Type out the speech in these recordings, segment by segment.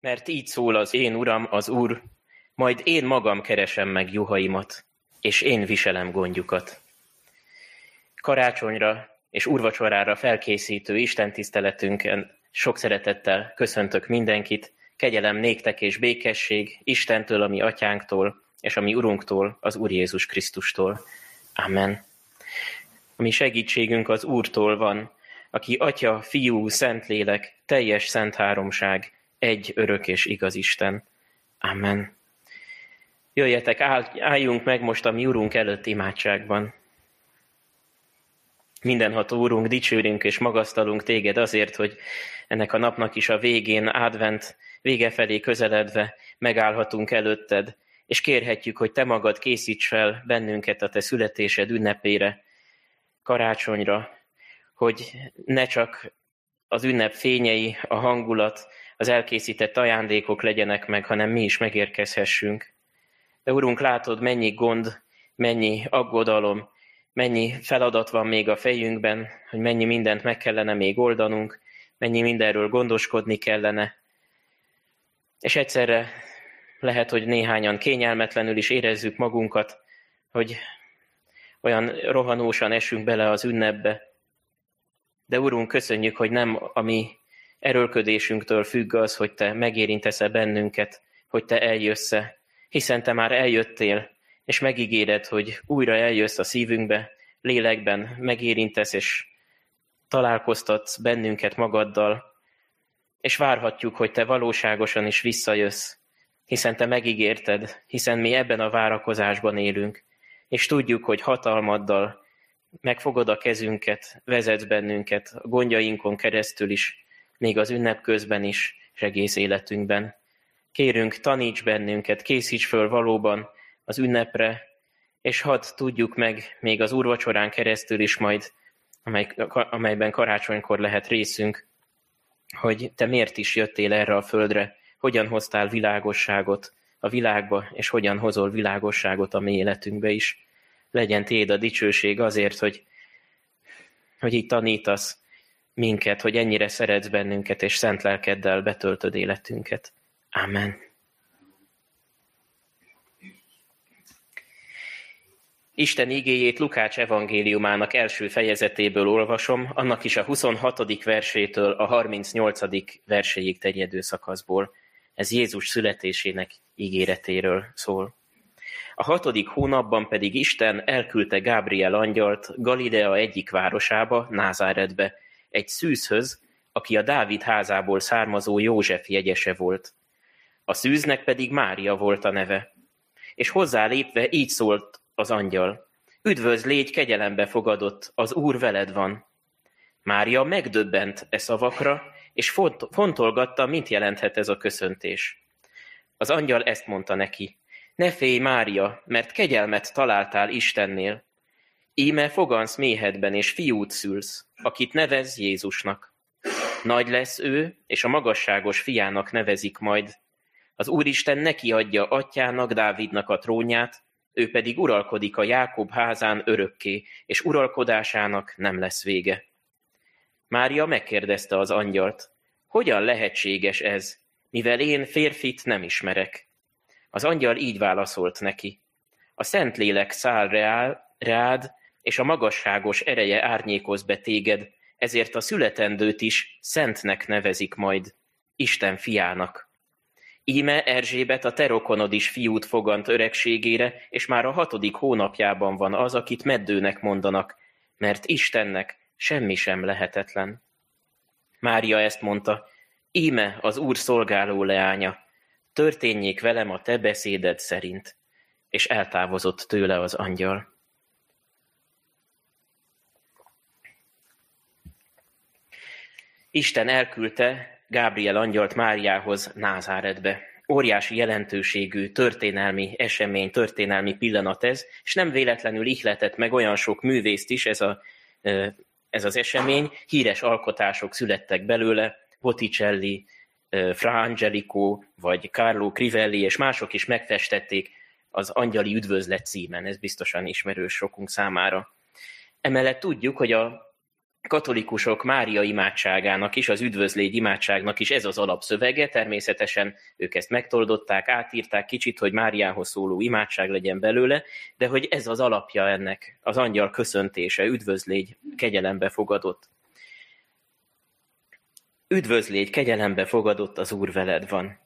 Mert így szól az én uram, az úr, majd én magam keresem meg juhaimat, és én viselem gondjukat. Karácsonyra és urvacsorára felkészítő Isten tiszteletünken sok szeretettel köszöntök mindenkit, kegyelem néktek és békesség Istentől, ami atyánktól, és ami Urunktól, az Úr Jézus Krisztustól. Amen. A mi segítségünk az Úrtól van, aki Atya, Fiú, Szentlélek, teljes szent háromság, egy örök és igaz Isten. Amen. Jöjjetek, álljunk meg most a mi Urunk előtt imádságban. Mindenható Úrunk, dicsőrünk és magasztalunk téged azért, hogy ennek a napnak is a végén, advent vége felé közeledve megállhatunk előtted, és kérhetjük, hogy te magad készíts fel bennünket a te születésed ünnepére, karácsonyra, hogy ne csak az ünnep fényei, a hangulat, az elkészített ajándékok legyenek meg, hanem mi is megérkezhessünk. De Urunk, látod, mennyi gond, mennyi aggodalom, mennyi feladat van még a fejünkben, hogy mennyi mindent meg kellene még oldanunk, mennyi mindenről gondoskodni kellene. És egyszerre lehet, hogy néhányan kényelmetlenül is érezzük magunkat, hogy olyan rohanósan esünk bele az ünnepbe. De Urunk, köszönjük, hogy nem a mi erőlködésünktől függ az, hogy Te megérintesz-e bennünket, hogy Te eljössz -e, hiszen Te már eljöttél, és megígéred, hogy újra eljössz a szívünkbe, lélekben megérintesz, és találkoztatsz bennünket magaddal, és várhatjuk, hogy Te valóságosan is visszajössz, hiszen Te megígérted, hiszen mi ebben a várakozásban élünk, és tudjuk, hogy hatalmaddal megfogod a kezünket, vezetsz bennünket a gondjainkon keresztül is, még az ünnep közben is, és egész életünkben. Kérünk, taníts bennünket, készíts föl valóban az ünnepre, és hadd tudjuk meg még az úrvacsorán keresztül is majd, amely, amelyben karácsonykor lehet részünk, hogy te miért is jöttél erre a földre, hogyan hoztál világosságot a világba, és hogyan hozol világosságot a mi életünkbe is. Legyen téd a dicsőség azért, hogy, hogy így tanítasz minket, hogy ennyire szeretsz bennünket, és szent lelkeddel betöltöd életünket. Amen. Isten igéjét Lukács evangéliumának első fejezetéből olvasom, annak is a 26. versétől a 38. verséig terjedő szakaszból. Ez Jézus születésének ígéretéről szól. A hatodik hónapban pedig Isten elküldte Gábriel angyalt Galilea egyik városába, Názáretbe, egy szűzhöz, aki a Dávid házából származó József jegyese volt. A szűznek pedig Mária volt a neve. És hozzá lépve így szólt az angyal. Üdvözl, légy kegyelembe fogadott, az Úr veled van. Mária megdöbbent e szavakra, és fontolgatta, mit jelenthet ez a köszöntés. Az angyal ezt mondta neki. Ne félj, Mária, mert kegyelmet találtál Istennél. Íme fogansz méhedben, és fiút szülsz, akit nevez Jézusnak. Nagy lesz ő, és a magasságos fiának nevezik majd. Az Úristen neki adja atyának, Dávidnak a trónját, ő pedig uralkodik a Jákob házán örökké, és uralkodásának nem lesz vége. Mária megkérdezte az angyalt, hogyan lehetséges ez, mivel én férfit nem ismerek. Az angyal így válaszolt neki. A Szentlélek száll reál, rád, és a magasságos ereje árnyékoz be téged, ezért a születendőt is szentnek nevezik majd, Isten fiának. Íme Erzsébet a terokonod is fiút fogant öregségére, és már a hatodik hónapjában van az, akit meddőnek mondanak, mert Istennek semmi sem lehetetlen. Mária ezt mondta, íme az Úr szolgáló leánya, történjék velem a te beszéded szerint, és eltávozott tőle az angyal. Isten elküldte Gábriel angyalt Máriához Názáretbe. Óriási jelentőségű történelmi esemény, történelmi pillanat ez, és nem véletlenül ihletett meg olyan sok művészt is ez, a, ez az esemény. Híres alkotások születtek belőle, Botticelli, Fra Angelico, vagy Carlo Crivelli, és mások is megfestették az Angyali Üdvözlet címen, ez biztosan ismerős sokunk számára. Emellett tudjuk, hogy a katolikusok Mária imádságának is, az üdvözlégy imádságnak is ez az alapszövege, természetesen ők ezt megtoldották, átírták kicsit, hogy Máriához szóló imádság legyen belőle, de hogy ez az alapja ennek, az angyal köszöntése, üdvözlégy, kegyelembe fogadott. Üdvözlégy, kegyelembe fogadott, az Úr veled van.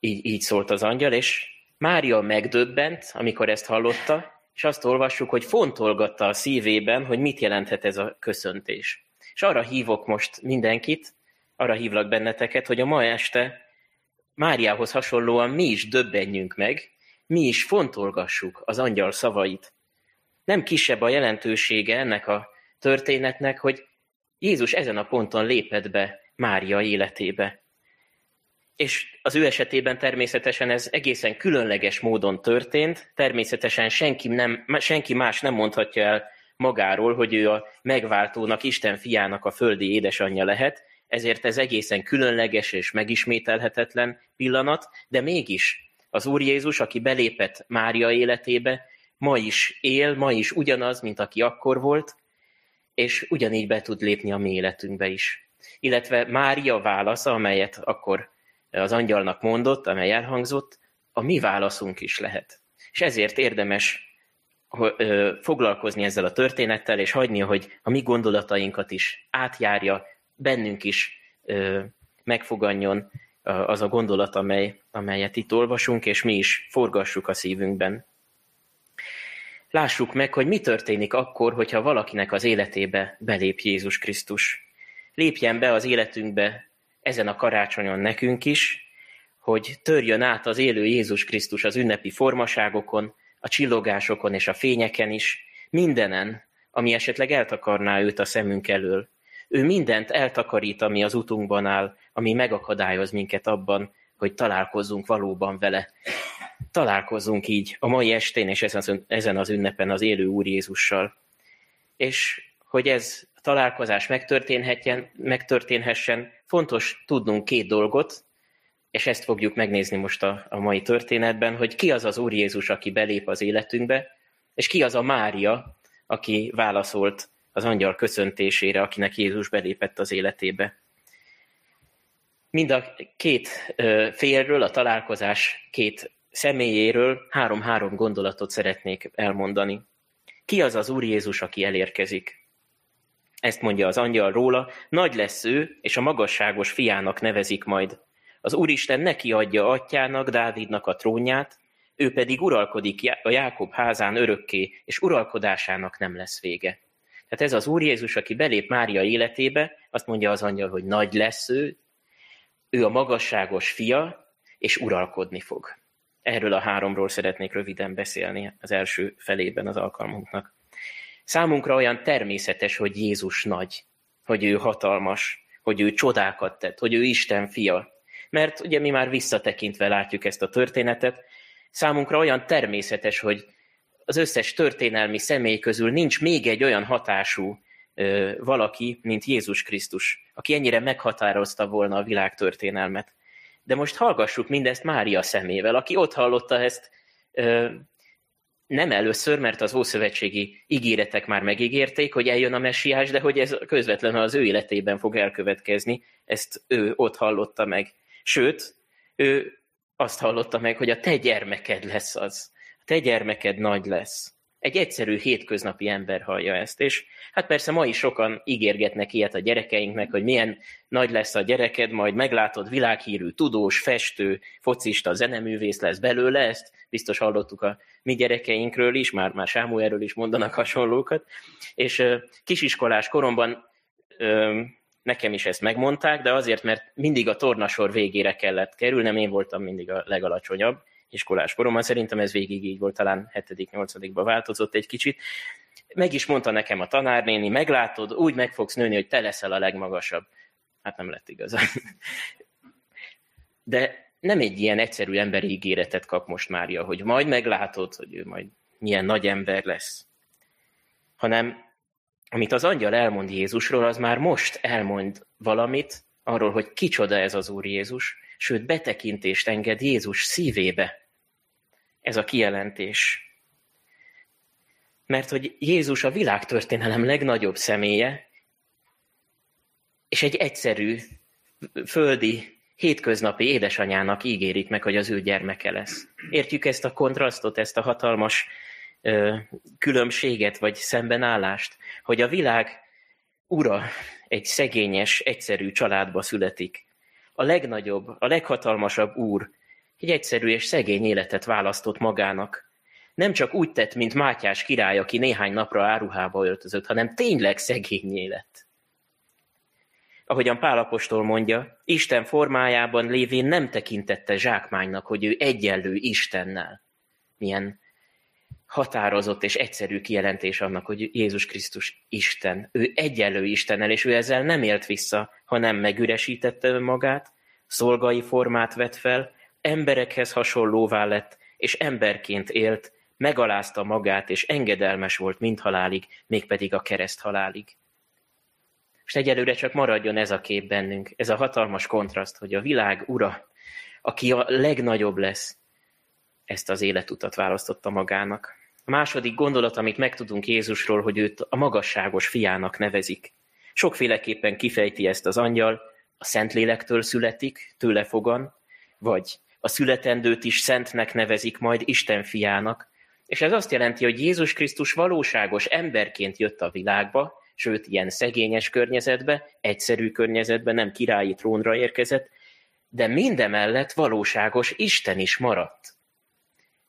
Így, így szólt az angyal, és Mária megdöbbent, amikor ezt hallotta, és azt olvassuk, hogy fontolgatta a szívében, hogy mit jelenthet ez a köszöntés. És arra hívok most mindenkit, arra hívlak benneteket, hogy a ma este Máriához hasonlóan mi is döbbenjünk meg, mi is fontolgassuk az angyal szavait. Nem kisebb a jelentősége ennek a történetnek, hogy Jézus ezen a ponton lépett be Mária életébe. És az ő esetében természetesen ez egészen különleges módon történt, természetesen senki, nem, senki más nem mondhatja el magáról, hogy ő a megváltónak, Isten fiának a földi édesanyja lehet, ezért ez egészen különleges és megismételhetetlen pillanat, de mégis az Úr Jézus, aki belépett Mária életébe, ma is él, ma is ugyanaz, mint aki akkor volt, és ugyanígy be tud lépni a mi életünkbe is. Illetve Mária válasza, amelyet akkor az angyalnak mondott, amely elhangzott, a mi válaszunk is lehet. És ezért érdemes foglalkozni ezzel a történettel, és hagyni, hogy a mi gondolatainkat is átjárja, bennünk is megfoganjon az a gondolat, amely, amelyet itt olvasunk, és mi is forgassuk a szívünkben. Lássuk meg, hogy mi történik akkor, hogyha valakinek az életébe belép Jézus Krisztus. Lépjen be az életünkbe ezen a karácsonyon nekünk is, hogy törjön át az élő Jézus Krisztus az ünnepi formaságokon, a csillogásokon és a fényeken is, mindenen, ami esetleg eltakarná őt a szemünk elől. Ő mindent eltakarít, ami az utunkban áll, ami megakadályoz minket abban, hogy találkozzunk valóban vele. Találkozzunk így a mai estén és ezen az ünnepen az élő Úr Jézussal. És hogy ez találkozás megtörténhessen, fontos tudnunk két dolgot, és ezt fogjuk megnézni most a, a mai történetben, hogy ki az az Úr Jézus, aki belép az életünkbe, és ki az a Mária, aki válaszolt az angyal köszöntésére, akinek Jézus belépett az életébe. Mind a két félről, a találkozás két személyéről három-három gondolatot szeretnék elmondani. Ki az az Úr Jézus, aki elérkezik? Ezt mondja az angyal róla, nagy lesz ő, és a magasságos fiának nevezik majd. Az Úristen neki adja atyának, Dávidnak a trónját, ő pedig uralkodik a Jákob házán örökké, és uralkodásának nem lesz vége. Tehát ez az Úr Jézus, aki belép Mária életébe, azt mondja az angyal, hogy nagy lesz ő, ő a magasságos fia, és uralkodni fog. Erről a háromról szeretnék röviden beszélni az első felében az alkalmunknak. Számunkra olyan természetes, hogy Jézus nagy, hogy ő hatalmas, hogy ő csodákat tett, hogy ő Isten fia. Mert ugye mi már visszatekintve látjuk ezt a történetet, számunkra olyan természetes, hogy az összes történelmi személy közül nincs még egy olyan hatású valaki, mint Jézus Krisztus, aki ennyire meghatározta volna a világ történelmet. De most hallgassuk mindezt Mária szemével, aki ott hallotta ezt nem először, mert az ószövetségi ígéretek már megígérték, hogy eljön a messiás, de hogy ez közvetlenül az ő életében fog elkövetkezni, ezt ő ott hallotta meg. Sőt, ő azt hallotta meg, hogy a te gyermeked lesz az. A te gyermeked nagy lesz. Egy egyszerű hétköznapi ember hallja ezt, és hát persze ma is sokan ígérgetnek ilyet a gyerekeinknek, hogy milyen nagy lesz a gyereked, majd meglátod világhírű, tudós, festő, focista, zeneművész lesz belőle, ezt biztos hallottuk a mi gyerekeinkről is, már, már Sámuelről is mondanak hasonlókat, és kisiskolás koromban nekem is ezt megmondták, de azért, mert mindig a tornasor végére kellett kerülnem, én voltam mindig a legalacsonyabb, iskolás koromban. Szerintem ez végig így volt, talán 7.-8.-ban változott egy kicsit. Meg is mondta nekem a tanárnéni, meglátod, úgy meg fogsz nőni, hogy te leszel a legmagasabb. Hát nem lett igazán. De nem egy ilyen egyszerű emberi ígéretet kap most Mária, hogy majd meglátod, hogy ő majd milyen nagy ember lesz. Hanem amit az angyal elmond Jézusról, az már most elmond valamit arról, hogy kicsoda ez az Úr Jézus, sőt betekintést enged Jézus szívébe. Ez a kijelentés. Mert hogy Jézus a világtörténelem legnagyobb személye, és egy egyszerű, földi, hétköznapi édesanyának ígérik meg, hogy az ő gyermeke lesz. Értjük ezt a kontrasztot, ezt a hatalmas ö, különbséget, vagy szembenállást, hogy a világ ura egy szegényes, egyszerű családba születik. A legnagyobb, a leghatalmasabb úr egy egyszerű és szegény életet választott magának. Nem csak úgy tett, mint Mátyás király, aki néhány napra áruhába öltözött, hanem tényleg szegény élet. Ahogyan Pálapostól mondja, Isten formájában lévén nem tekintette zsákmánynak, hogy ő egyenlő Istennel. Milyen határozott és egyszerű kijelentés annak, hogy Jézus Krisztus Isten. Ő egyenlő Istennel, és ő ezzel nem élt vissza, hanem megüresítette önmagát, szolgai formát vett fel, emberekhez hasonlóvá lett, és emberként élt, megalázta magát, és engedelmes volt mind halálig, mégpedig a kereszt halálig. És egyelőre csak maradjon ez a kép bennünk, ez a hatalmas kontraszt, hogy a világ ura, aki a legnagyobb lesz, ezt az életutat választotta magának. A második gondolat, amit megtudunk Jézusról, hogy őt a magasságos fiának nevezik. Sokféleképpen kifejti ezt az angyal, a Szentlélektől születik, tőle fogan, vagy a születendőt is szentnek nevezik majd Isten fiának, és ez azt jelenti, hogy Jézus Krisztus valóságos emberként jött a világba, sőt, ilyen szegényes környezetbe, egyszerű környezetbe, nem királyi trónra érkezett, de mindemellett valóságos Isten is maradt.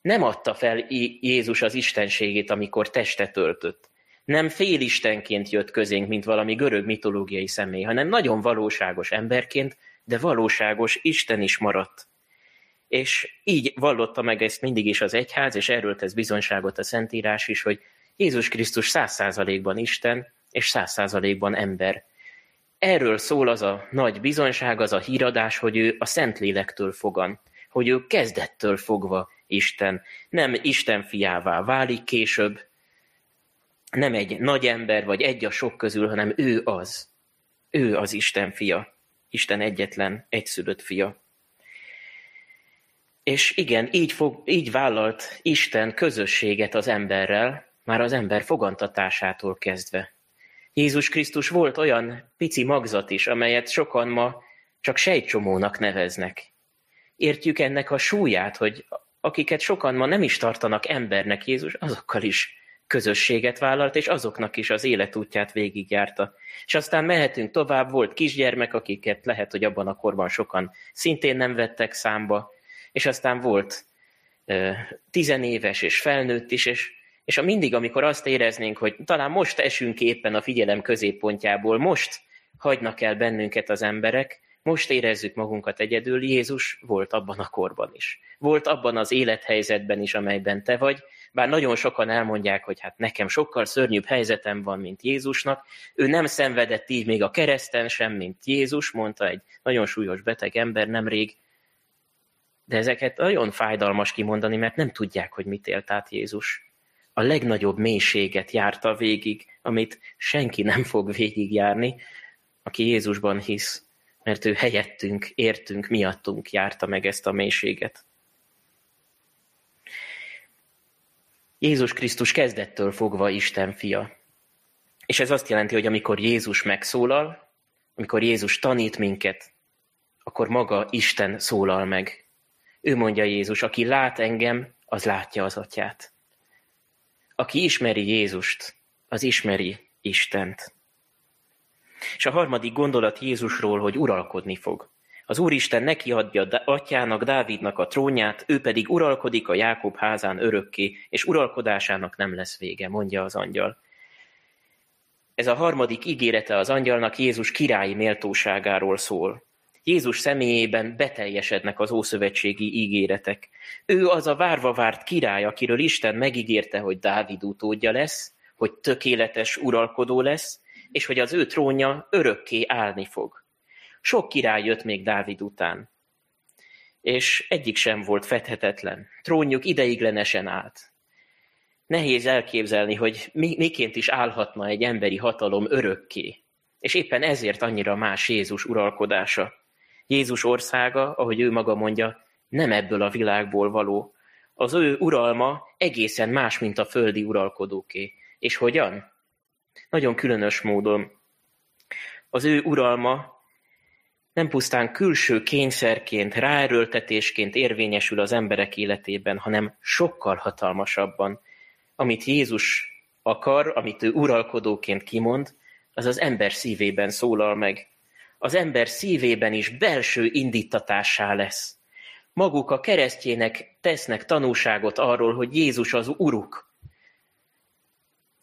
Nem adta fel Jézus az istenségét, amikor testet öltött. Nem félistenként jött közénk, mint valami görög mitológiai személy, hanem nagyon valóságos emberként, de valóságos Isten is maradt. És így vallotta meg ezt mindig is az egyház, és erről tesz bizonyságot a Szentírás is, hogy Jézus Krisztus száz százalékban Isten, és száz százalékban ember. Erről szól az a nagy bizonyság, az a híradás, hogy ő a Szentlélektől fogan, hogy ő kezdettől fogva Isten. Nem Isten fiává válik később, nem egy nagy ember, vagy egy a sok közül, hanem ő az. Ő az Isten fia. Isten egyetlen, egyszülött fia. És igen, így, fog, így vállalt Isten közösséget az emberrel, már az ember fogantatásától kezdve. Jézus Krisztus volt olyan pici magzat is, amelyet sokan ma csak sejtcsomónak neveznek. Értjük ennek a súlyát, hogy akiket sokan ma nem is tartanak embernek Jézus, azokkal is közösséget vállalt, és azoknak is az életútját végigjárta. És aztán mehetünk tovább, volt kisgyermek, akiket lehet, hogy abban a korban sokan szintén nem vettek számba, és aztán volt tizenéves és felnőtt is, és, és a mindig, amikor azt éreznénk, hogy talán most esünk éppen a figyelem középpontjából, most hagynak el bennünket az emberek, most érezzük magunkat egyedül, Jézus volt abban a korban is. Volt abban az élethelyzetben is, amelyben te vagy, bár nagyon sokan elmondják, hogy hát nekem sokkal szörnyűbb helyzetem van, mint Jézusnak. Ő nem szenvedett így még a kereszten sem, mint Jézus, mondta egy nagyon súlyos beteg ember nemrég, de ezeket nagyon fájdalmas kimondani, mert nem tudják, hogy mit élt át Jézus. A legnagyobb mélységet járta végig, amit senki nem fog végigjárni, aki Jézusban hisz, mert ő helyettünk, értünk, miattunk járta meg ezt a mélységet. Jézus Krisztus kezdettől fogva Isten fia. És ez azt jelenti, hogy amikor Jézus megszólal, amikor Jézus tanít minket, akkor maga Isten szólal meg. Ő mondja Jézus, aki lát engem, az látja az atyát. Aki ismeri Jézust, az ismeri Istent. És a harmadik gondolat Jézusról, hogy uralkodni fog. Az Úristen neki adja atyának, Dávidnak a trónját, ő pedig uralkodik a Jákob házán örökké, és uralkodásának nem lesz vége, mondja az angyal. Ez a harmadik ígérete az angyalnak Jézus királyi méltóságáról szól. Jézus személyében beteljesednek az ószövetségi ígéretek. Ő az a várva várt király, akiről Isten megígérte, hogy Dávid utódja lesz, hogy tökéletes uralkodó lesz, és hogy az ő trónja örökké állni fog. Sok király jött még Dávid után, és egyik sem volt fedhetetlen. Trónjuk ideiglenesen állt. Nehéz elképzelni, hogy mi, miként is állhatna egy emberi hatalom örökké. És éppen ezért annyira más Jézus uralkodása. Jézus országa, ahogy ő maga mondja, nem ebből a világból való. Az ő uralma egészen más, mint a földi uralkodóké. És hogyan? Nagyon különös módon. Az ő uralma nem pusztán külső kényszerként, ráerőltetésként érvényesül az emberek életében, hanem sokkal hatalmasabban. Amit Jézus akar, amit ő uralkodóként kimond, az az ember szívében szólal meg. Az ember szívében is belső indítatásá lesz. Maguk a keresztjének tesznek tanúságot arról, hogy Jézus az Uruk.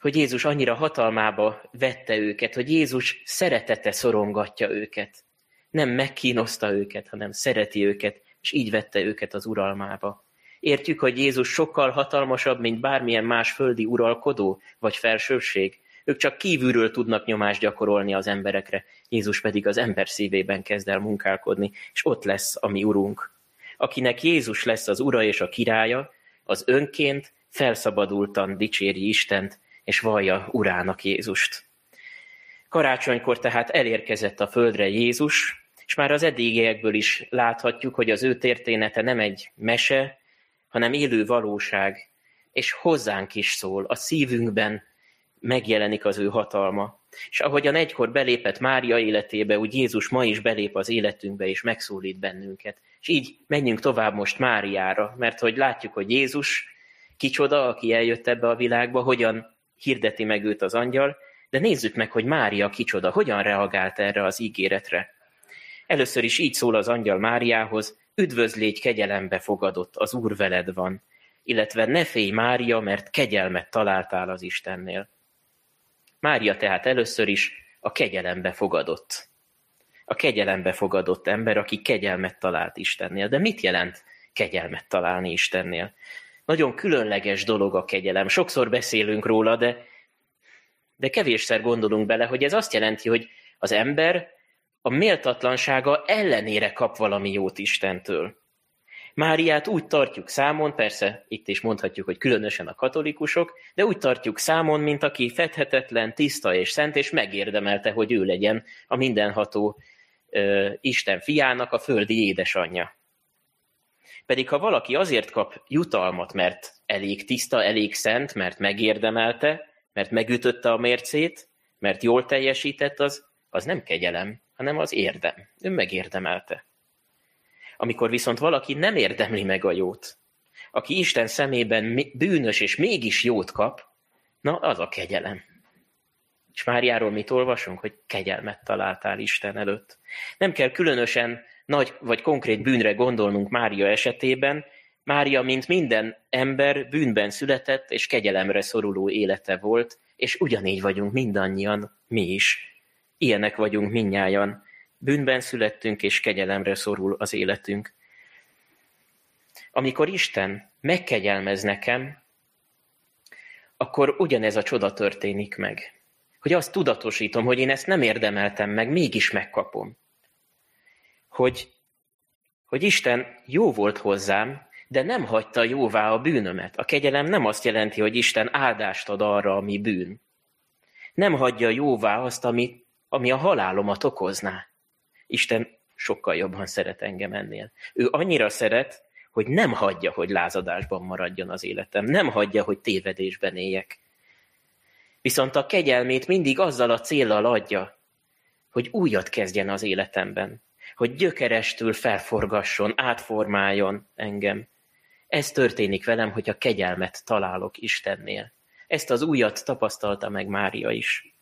Hogy Jézus annyira hatalmába vette őket, hogy Jézus szeretete szorongatja őket. Nem megkínozta őket, hanem szereti őket, és így vette őket az uralmába. Értjük, hogy Jézus sokkal hatalmasabb, mint bármilyen más földi uralkodó vagy felsőség. Ők csak kívülről tudnak nyomást gyakorolni az emberekre, Jézus pedig az ember szívében kezd el munkálkodni, és ott lesz a mi urunk. Akinek Jézus lesz az ura és a királya, az önként felszabadultan dicséri Istent, és vallja urának Jézust. Karácsonykor tehát elérkezett a földre Jézus, és már az eddigiekből is láthatjuk, hogy az ő története nem egy mese, hanem élő valóság, és hozzánk is szól, a szívünkben megjelenik az ő hatalma. És ahogyan egykor belépett Mária életébe, úgy Jézus ma is belép az életünkbe, és megszólít bennünket. És így menjünk tovább most Máriára, mert hogy látjuk, hogy Jézus kicsoda, aki eljött ebbe a világba, hogyan hirdeti meg őt az angyal, de nézzük meg, hogy Mária kicsoda, hogyan reagált erre az ígéretre. Először is így szól az angyal Máriához, üdvözlégy kegyelembe fogadott, az Úr veled van, illetve ne félj Mária, mert kegyelmet találtál az Istennél. Mária tehát először is a kegyelembe fogadott. A kegyelembe fogadott ember, aki kegyelmet talált Istennél. De mit jelent kegyelmet találni Istennél? Nagyon különleges dolog a kegyelem. Sokszor beszélünk róla, de, de kevésszer gondolunk bele, hogy ez azt jelenti, hogy az ember a méltatlansága ellenére kap valami jót Istentől. Máriát úgy tartjuk számon, persze itt is mondhatjuk, hogy különösen a katolikusok, de úgy tartjuk számon, mint aki fedhetetlen, tiszta és szent, és megérdemelte, hogy ő legyen a mindenható ö, Isten fiának a földi édesanyja. Pedig ha valaki azért kap jutalmat, mert elég tiszta, elég szent, mert megérdemelte, mert megütötte a mércét, mert jól teljesített, az, az nem kegyelem, hanem az érdem. Ő megérdemelte. Amikor viszont valaki nem érdemli meg a jót, aki Isten szemében bűnös és mégis jót kap, na az a kegyelem. És Máriáról mit olvasunk, hogy kegyelmet találtál Isten előtt. Nem kell különösen nagy vagy konkrét bűnre gondolnunk Mária esetében, Mária, mint minden ember, bűnben született és kegyelemre szoruló élete volt, és ugyanígy vagyunk mindannyian, mi is. Ilyenek vagyunk minnyájan. Bűnben születtünk, és kegyelemre szorul az életünk. Amikor Isten megkegyelmez nekem, akkor ugyanez a csoda történik meg. Hogy azt tudatosítom, hogy én ezt nem érdemeltem meg, mégis megkapom. Hogy, hogy Isten jó volt hozzám, de nem hagyta jóvá a bűnömet. A kegyelem nem azt jelenti, hogy Isten áldást ad arra, ami bűn. Nem hagyja jóvá azt, ami, ami a halálomat okozná. Isten sokkal jobban szeret engem ennél. Ő annyira szeret, hogy nem hagyja, hogy lázadásban maradjon az életem. Nem hagyja, hogy tévedésben éljek. Viszont a kegyelmét mindig azzal a céllal adja, hogy újat kezdjen az életemben. Hogy gyökerestül felforgasson, átformáljon engem. Ez történik velem, hogy a kegyelmet találok Istennél. Ezt az újat tapasztalta meg Mária is.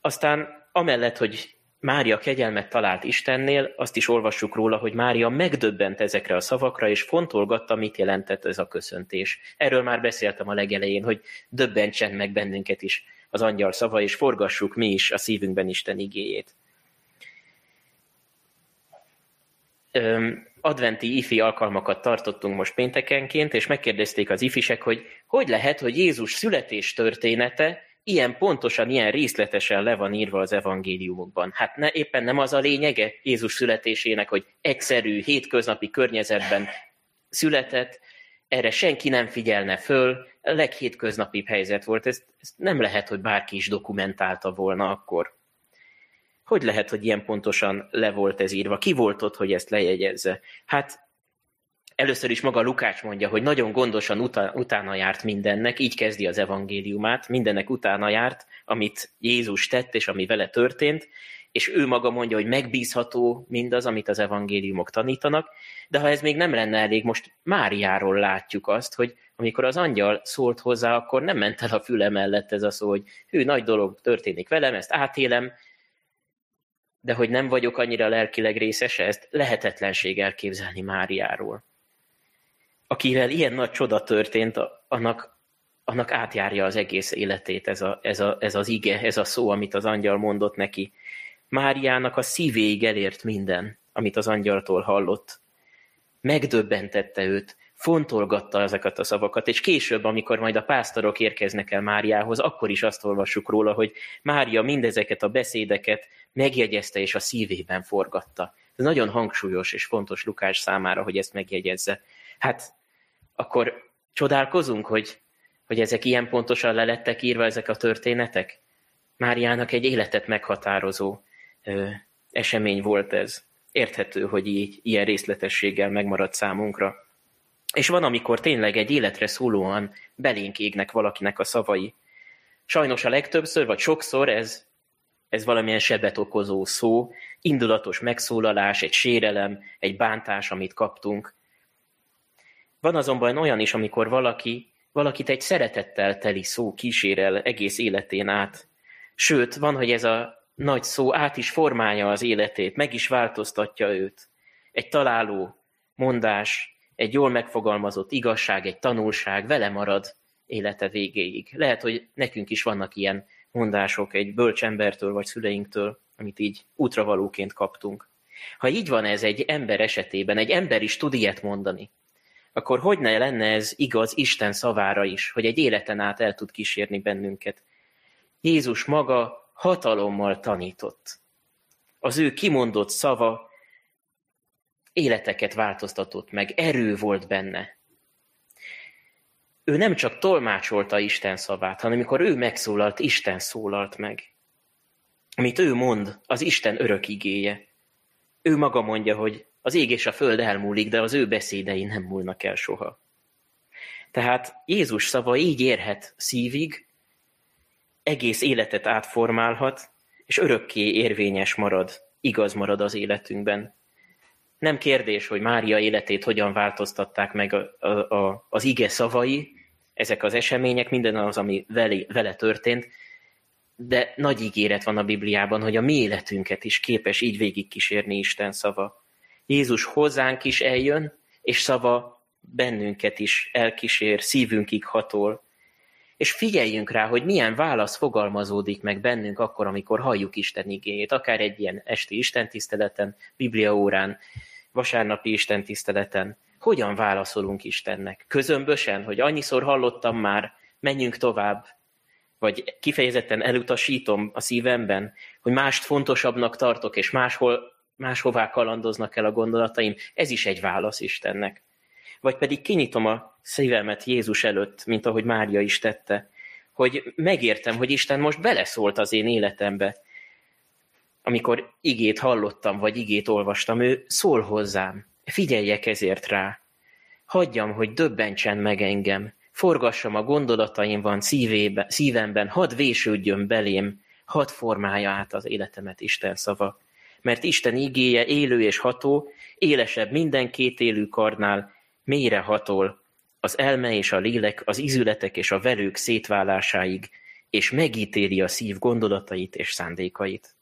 Aztán amellett, hogy Mária kegyelmet talált Istennél, azt is olvassuk róla, hogy Mária megdöbbent ezekre a szavakra, és fontolgatta, mit jelentett ez a köszöntés. Erről már beszéltem a legelején, hogy döbbentsen meg bennünket is az angyal szava, és forgassuk mi is a szívünkben Isten igéjét. Adventi ifi alkalmakat tartottunk most péntekenként, és megkérdezték az ifisek, hogy hogy lehet, hogy Jézus születés története ilyen pontosan, ilyen részletesen le van írva az evangéliumokban. Hát ne, éppen nem az a lényege Jézus születésének, hogy egyszerű, hétköznapi környezetben született, erre senki nem figyelne föl, a leghétköznapibb helyzet volt, ezt, ezt nem lehet, hogy bárki is dokumentálta volna akkor. Hogy lehet, hogy ilyen pontosan le volt ez írva? Ki volt ott, hogy ezt lejegyezze? Hát először is maga Lukács mondja, hogy nagyon gondosan utána járt mindennek, így kezdi az evangéliumát, mindennek utána járt, amit Jézus tett és ami vele történt, és ő maga mondja, hogy megbízható mindaz, amit az evangéliumok tanítanak, de ha ez még nem lenne elég, most Máriáról látjuk azt, hogy amikor az angyal szólt hozzá, akkor nem ment el a füle mellett ez a szó, hogy ő nagy dolog történik velem, ezt átélem, de hogy nem vagyok annyira lelkileg részese, ezt lehetetlenség elképzelni Máriáról. Akivel ilyen nagy csoda történt, annak, annak átjárja az egész életét ez, a, ez, a, ez az ige, ez a szó, amit az angyal mondott neki. Máriának a szívéig elért minden, amit az angyaltól hallott. Megdöbbentette őt, fontolgatta ezeket a szavakat, és később, amikor majd a pásztorok érkeznek el Máriához, akkor is azt olvassuk róla, hogy Mária mindezeket a beszédeket megjegyezte és a szívében forgatta. Ez nagyon hangsúlyos és fontos Lukás számára, hogy ezt megjegyezze. Hát akkor csodálkozunk, hogy, hogy ezek ilyen pontosan le lettek írva, ezek a történetek? Máriának egy életet meghatározó ö, esemény volt ez. Érthető, hogy így ilyen részletességgel megmaradt számunkra. És van, amikor tényleg egy életre szólóan belénk égnek valakinek a szavai. Sajnos a legtöbbször, vagy sokszor ez, ez valamilyen sebet okozó szó, indulatos megszólalás, egy sérelem, egy bántás, amit kaptunk. Van azonban olyan is, amikor valaki, valakit egy szeretettel teli szó kísérel egész életén át. Sőt, van, hogy ez a nagy szó át is formálja az életét, meg is változtatja őt. Egy találó mondás, egy jól megfogalmazott igazság, egy tanulság vele marad élete végéig. Lehet, hogy nekünk is vannak ilyen mondások egy bölcsembertől vagy szüleinktől, amit így útravalóként kaptunk. Ha így van ez egy ember esetében, egy ember is tud ilyet mondani, akkor hogy ne lenne ez igaz Isten szavára is, hogy egy életen át el tud kísérni bennünket. Jézus maga hatalommal tanított. Az ő kimondott szava életeket változtatott meg, erő volt benne. Ő nem csak tolmácsolta Isten szavát, hanem amikor ő megszólalt, Isten szólalt meg. Amit ő mond, az Isten örök igéje. Ő maga mondja, hogy az ég és a föld elmúlik, de az ő beszédei nem múlnak el soha. Tehát Jézus szava így érhet szívig, egész életet átformálhat, és örökké érvényes marad, igaz marad az életünkben. Nem kérdés, hogy Mária életét hogyan változtatták meg a, a, a, az ige szavai, ezek az események, minden az, ami vele, vele történt, de nagy ígéret van a Bibliában, hogy a mi életünket is képes így végigkísérni Isten szava. Jézus hozzánk is eljön, és szava bennünket is elkísér, szívünkig hatol. És figyeljünk rá, hogy milyen válasz fogalmazódik meg bennünk akkor, amikor halljuk Isten igényét, akár egy ilyen esti istentiszteleten, bibliaórán, vasárnapi istentiszteleten. Hogyan válaszolunk Istennek? Közömbösen, hogy annyiszor hallottam már, menjünk tovább, vagy kifejezetten elutasítom a szívemben, hogy mást fontosabbnak tartok, és máshol máshová kalandoznak el a gondolataim, ez is egy válasz Istennek. Vagy pedig kinyitom a szívemet Jézus előtt, mint ahogy Mária is tette, hogy megértem, hogy Isten most beleszólt az én életembe. Amikor igét hallottam, vagy igét olvastam, ő szól hozzám. Figyeljek ezért rá. Hagyjam, hogy döbbentsen meg engem. Forgassam a gondolataimban, szívébe, szívemben, hadd vésődjön belém, hadd formálja át az életemet Isten szava mert Isten igéje élő és ható, élesebb minden két élő karnál, mélyre hatol, az elme és a lélek, az izületek és a velők szétválásáig, és megítéli a szív gondolatait és szándékait.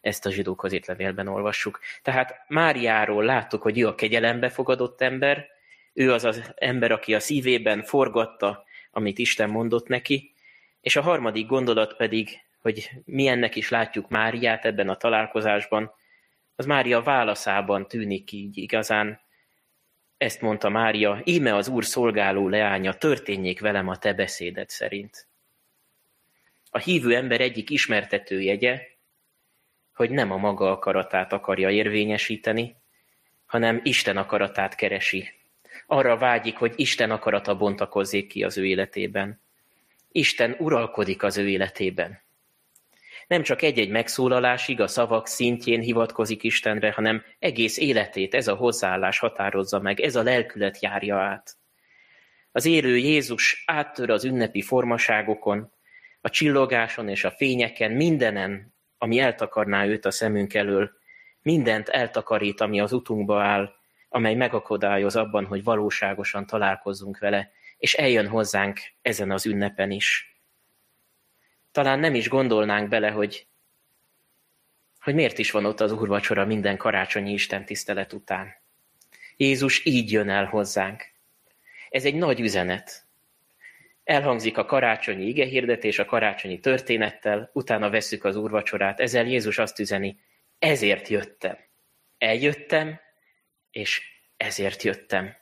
Ezt a zsidókhoz levélben olvassuk. Tehát Máriáról láttuk, hogy ő a kegyelembe fogadott ember, ő az az ember, aki a szívében forgatta, amit Isten mondott neki, és a harmadik gondolat pedig hogy milyennek is látjuk Máriát ebben a találkozásban, az Mária válaszában tűnik így igazán. Ezt mondta Mária, íme az Úr szolgáló leánya, történjék velem a te beszéded szerint. A hívő ember egyik ismertető jegye, hogy nem a maga akaratát akarja érvényesíteni, hanem Isten akaratát keresi. Arra vágyik, hogy Isten akarata bontakozzék ki az ő életében. Isten uralkodik az ő életében. Nem csak egy-egy megszólalásig a szavak szintjén hivatkozik Istenre, hanem egész életét ez a hozzáállás határozza meg, ez a lelkület járja át. Az élő Jézus áttör az ünnepi formaságokon, a csillogáson és a fényeken, mindenen, ami eltakarná őt a szemünk elől, mindent eltakarít, ami az utunkba áll, amely megakadályoz abban, hogy valóságosan találkozzunk vele, és eljön hozzánk ezen az ünnepen is. Talán nem is gondolnánk bele, hogy, hogy miért is van ott az úrvacsora minden karácsonyi Isten tisztelet után. Jézus így jön el hozzánk. Ez egy nagy üzenet. Elhangzik a karácsonyi igehirdetés a karácsonyi történettel, utána vesszük az úrvacsorát. Ezzel Jézus azt üzeni, ezért jöttem. Eljöttem, és ezért jöttem.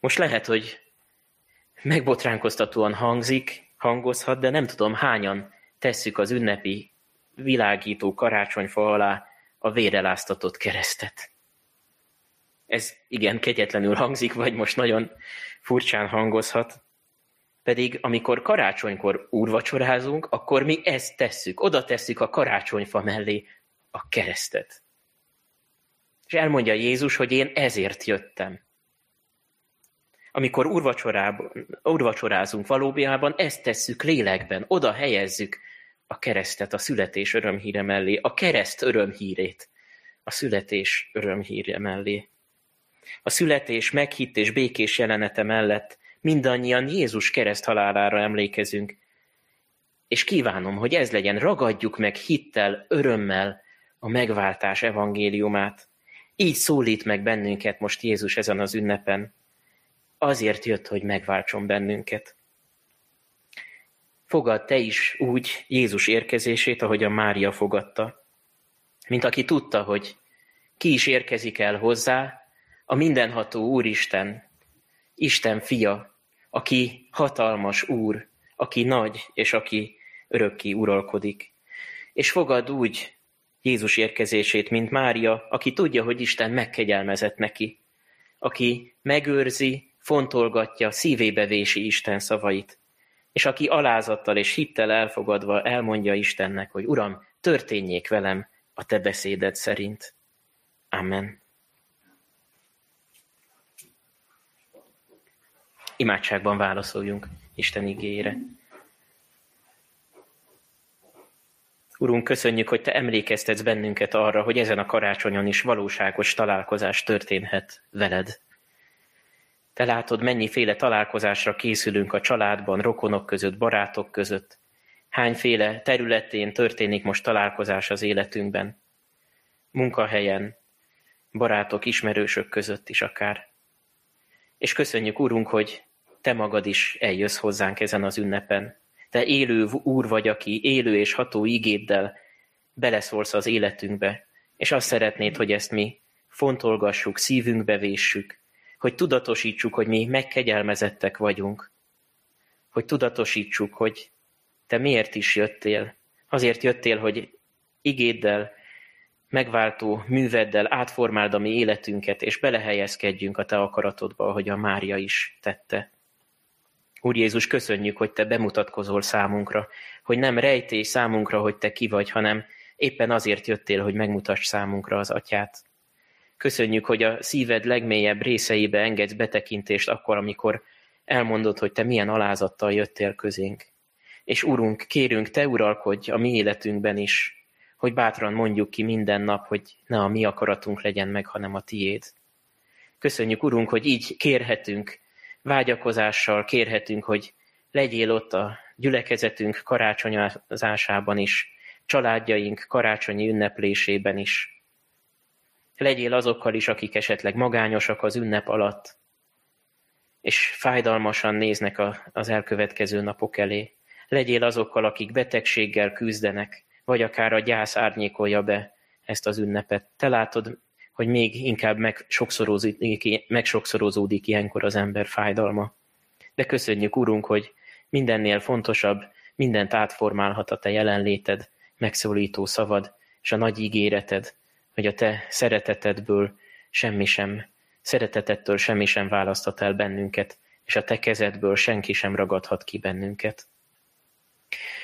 Most lehet, hogy megbotránkoztatóan hangzik, hangozhat, de nem tudom hányan tesszük az ünnepi világító karácsonyfa alá a véreláztatott keresztet. Ez igen kegyetlenül hangzik, vagy most nagyon furcsán hangozhat. Pedig amikor karácsonykor úrvacsorázunk, akkor mi ezt tesszük. Oda tesszük a karácsonyfa mellé a keresztet. És elmondja Jézus, hogy én ezért jöttem. Amikor úrvacsorázunk valójában, ezt tesszük lélekben, oda helyezzük a keresztet a születés örömhíre mellé, a kereszt örömhírét a születés örömhíre mellé. A születés meghitt és békés jelenete mellett mindannyian Jézus kereszt halálára emlékezünk, és kívánom, hogy ez legyen, ragadjuk meg hittel, örömmel a megváltás evangéliumát. Így szólít meg bennünket most Jézus ezen az ünnepen. Azért jött, hogy megváltson bennünket. Fogad te is úgy Jézus érkezését, ahogy a Mária fogadta. Mint aki tudta, hogy ki is érkezik el hozzá, a mindenható Úristen, Isten fia, aki hatalmas Úr, aki nagy, és aki örökké uralkodik. És fogad úgy Jézus érkezését, mint Mária, aki tudja, hogy Isten megkegyelmezett neki, aki megőrzi, fontolgatja, szívébe vési Isten szavait, és aki alázattal és hittel elfogadva elmondja Istennek, hogy Uram, történjék velem a te beszéded szerint. Amen. Imádságban válaszoljunk Isten igényére. Urunk, köszönjük, hogy Te emlékeztetsz bennünket arra, hogy ezen a karácsonyon is valóságos találkozás történhet veled. Te látod, mennyiféle találkozásra készülünk a családban, rokonok között, barátok között. Hányféle területén történik most találkozás az életünkben. Munkahelyen, barátok, ismerősök között is akár. És köszönjük, Úrunk, hogy Te magad is eljössz hozzánk ezen az ünnepen. Te élő Úr vagy, aki élő és ható ígéddel beleszólsz az életünkbe, és azt szeretnéd, hogy ezt mi fontolgassuk, szívünkbe véssük, hogy tudatosítsuk, hogy mi megkegyelmezettek vagyunk, hogy tudatosítsuk, hogy te miért is jöttél. Azért jöttél, hogy igéddel, megváltó műveddel átformáld a mi életünket, és belehelyezkedjünk a te akaratodba, ahogy a Mária is tette. Úr Jézus, köszönjük, hogy te bemutatkozol számunkra, hogy nem rejtés számunkra, hogy te ki vagy, hanem éppen azért jöttél, hogy megmutass számunkra az atyát. Köszönjük, hogy a szíved legmélyebb részeibe engedsz betekintést akkor, amikor elmondod, hogy te milyen alázattal jöttél közénk. És Urunk, kérünk, te uralkodj a mi életünkben is, hogy bátran mondjuk ki minden nap, hogy ne a mi akaratunk legyen meg, hanem a tiéd. Köszönjük, Urunk, hogy így kérhetünk, vágyakozással kérhetünk, hogy legyél ott a gyülekezetünk karácsonyozásában is, családjaink karácsonyi ünneplésében is, Legyél azokkal is, akik esetleg magányosak az ünnep alatt, és fájdalmasan néznek a, az elkövetkező napok elé. Legyél azokkal, akik betegséggel küzdenek, vagy akár a gyász árnyékolja be ezt az ünnepet. Te látod, hogy még inkább megsokszorozódik, megsokszorozódik ilyenkor az ember fájdalma. De köszönjük, Urunk, hogy mindennél fontosabb, mindent átformálhat a Te jelenléted, megszólító szavad, és a nagy ígéreted, hogy a te szeretetedből semmi sem, szeretetettől semmi sem választhat el bennünket, és a te kezedből senki sem ragadhat ki bennünket.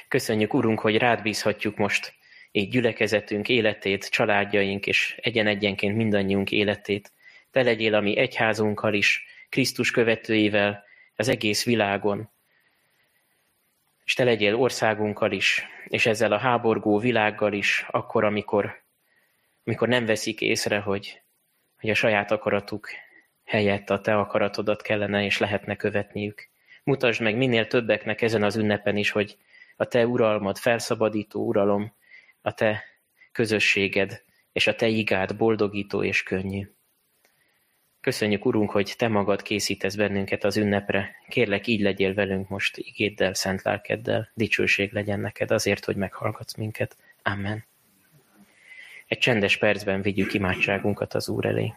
Köszönjük, Urunk, hogy rád bízhatjuk most így gyülekezetünk életét, családjaink és egyen-egyenként mindannyiunk életét. Te legyél a mi egyházunkkal is, Krisztus követőivel, az egész világon. És te legyél országunkkal is, és ezzel a háborgó világgal is, akkor, amikor, amikor nem veszik észre, hogy, hogy a saját akaratuk helyett a te akaratodat kellene és lehetne követniük. Mutasd meg minél többeknek ezen az ünnepen is, hogy a te uralmad, felszabadító uralom, a te közösséged és a te igád boldogító és könnyű. Köszönjük, Urunk, hogy Te magad készítesz bennünket az ünnepre. Kérlek, így legyél velünk most igéddel, szent lelkeddel. Dicsőség legyen neked azért, hogy meghallgatsz minket. Amen. Egy csendes percben vigyük imádságunkat az Úr elé.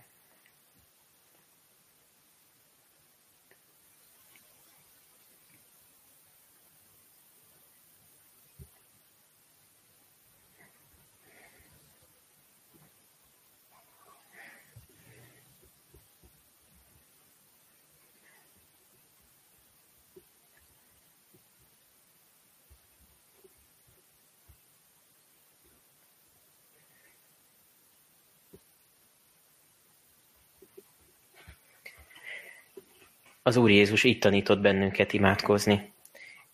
Az Úr Jézus így tanított bennünket imádkozni.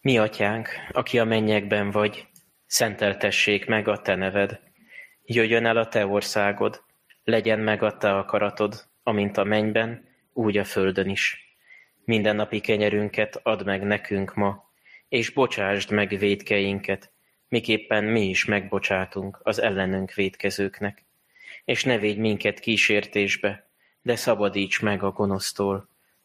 Mi, atyánk, aki a mennyekben vagy, szenteltessék meg a te neved. Jöjjön el a te országod, legyen meg a te akaratod, amint a mennyben, úgy a földön is. Minden napi kenyerünket add meg nekünk ma, és bocsásd meg védkeinket, miképpen mi is megbocsátunk az ellenünk védkezőknek. És ne védj minket kísértésbe, de szabadíts meg a gonosztól,